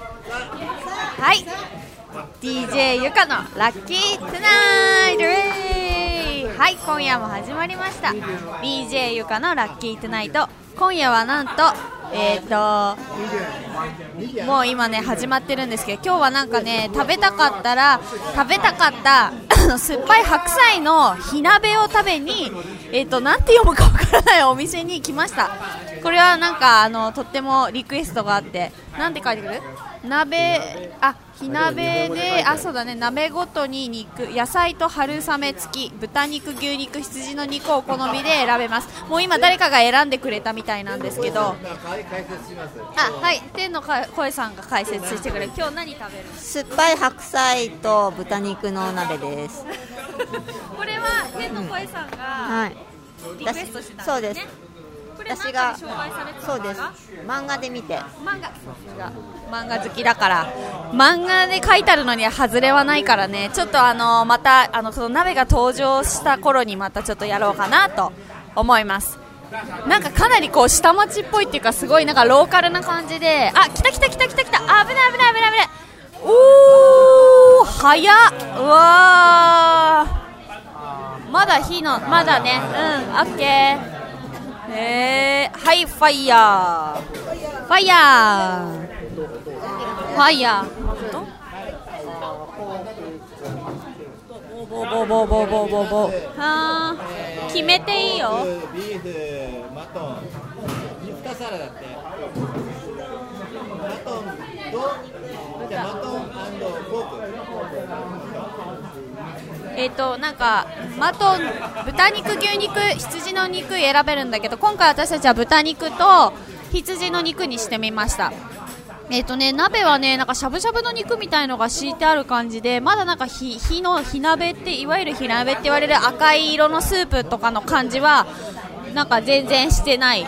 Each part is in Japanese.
はい。DJ ゆかのラッキートゥナイトはい今夜も始まりました。DJ ゆかのラッキートゥナイト今夜はなんとえっ、ー、ともう今ね始まってるんですけど今日はなんかね食べたかったら食べたかった酸っぱい白菜の火鍋を食べにえ、ー、となて読むかわからないお店に来ました。これはなんかあのとってもリクエストがあって。なんて書いてくる？鍋あ火鍋であそうだね。鍋ごとに肉野菜と春雨付き豚肉牛肉羊の肉をお好みで選べます。もう今誰かが選んでくれたみたいなんですけど。あはい。天の声さんが解説してくれる。今日何食べる酸っぱい白菜と豚肉の鍋です。これは天の声さんがリクエストしてたんですね、はい私がそうです。漫画で見て。漫画。漫画好きだから。漫画で書いてあるのには外れはないからね。ちょっとあのまたあのその鍋が登場した頃にまたちょっとやろうかなと思います。なんかかなりこう下町っぽいっていうかすごいなんかローカルな感じであ来た来た来た来た来た。危ない危ない危ない危ない。おお早っ。うわまだ火のまだね。うんオッケー。えー、はいファイヤー。ファイヤー。ファイヤー。ボボボボボボボは決めていいよ。ビーフマトン2皿だって。マトンとじゃマトンポークえっ、ー、となんかマトン豚肉牛肉羊の肉選べるんだけど今回私たちは豚肉と羊の肉にしてみました。えっ、ー、とね鍋はねなんかしゃぶしゃぶの肉みたいのが敷いてある感じでまだなんか火火の火鍋っていわゆる火鍋って言われる赤い色のスープとかの感じはなんか全然してない。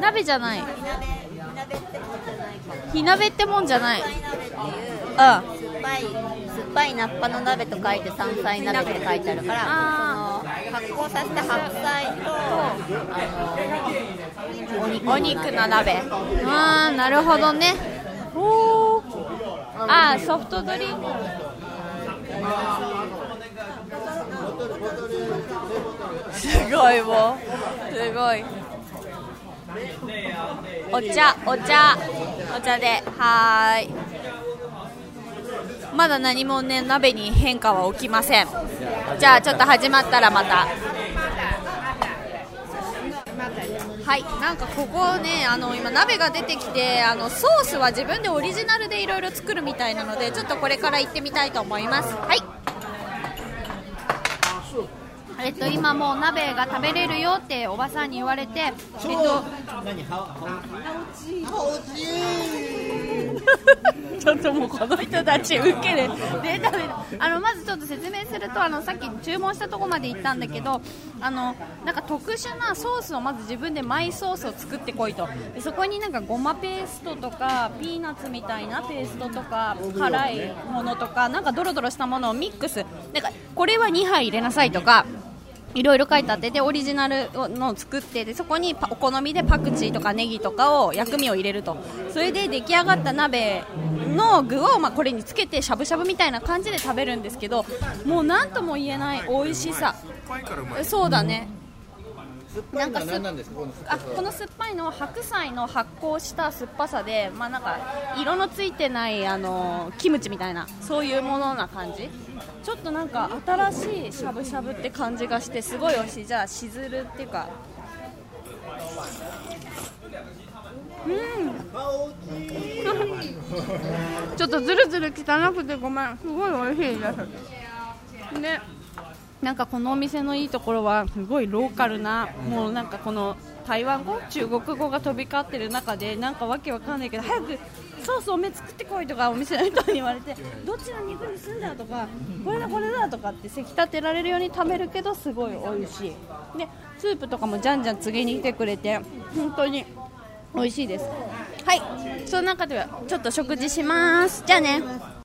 鍋じゃない。火鍋ってもんじゃないうんぱい酸っぱいナッパの鍋と書いて山菜鍋って書いてあるからその発酵させた白菜とあのお肉お肉の鍋ああなるほどね。おああソフトドリンク。すごいもう。すごい。お茶お茶。お茶で。はーいまだ何もね鍋に変化は起きません。じゃあちょっと始まったらまた。はいなんかここねあの今鍋が出てきてあのソースは自分でオリジナルでいろいろ作るみたいなのでちょっとこれから行ってみたいと思います。はい。えっと、今もう鍋が食べれるよっておばさんに言われて、えっと、ちょっともうこの人たち受ける。であのまずちょっと説明するとあのさっき注文したとこまで行ったんだけどあのなんか特殊なソースをまず自分でマイソースを作ってこいと。でそこになんかごまペーストとかピーナッツみたいなペーストとか辛いものとかなんかドロドロしたものをミックス。なんかこれは2杯入れなさいとかいろいろ書いてあってでオリジナルのを作ってでそこにお好みでパクチーとかネギとかを薬味を入れると。それで出来上がった鍋の具を、まあ、これにつけてしゃぶしゃぶみたいな感じで食べるんですけどもう何とも言えない美味しさ。そうだねなんか？すあこの酸っぱいのは白菜の発酵した酸っぱさで、まあ、なんか色のついてないあのキムチみたいなそういうものな感じ。ちょっとなんか新しいしゃぶしゃぶって感じがしてすごい美味しい。じゃあしずるっていうか。うん。ちょっとずるずる汚くてごめん。すごい美味しいです。ねなんかこのお店のいいところはすごいローカルなもうなんかこの台湾語中国語が飛び交ってる中でなんかわけわかんないけど早くソース多め作ってこいとかお店の人に言われてどっちの肉にすんだとかこれだこれだとかってせき立てられるように食べるけどすごい美味しい。でスープとかもじゃんじゃん告げに来てくれて本当に美味しいです。はいその中ではちょっと食事します。じゃあね。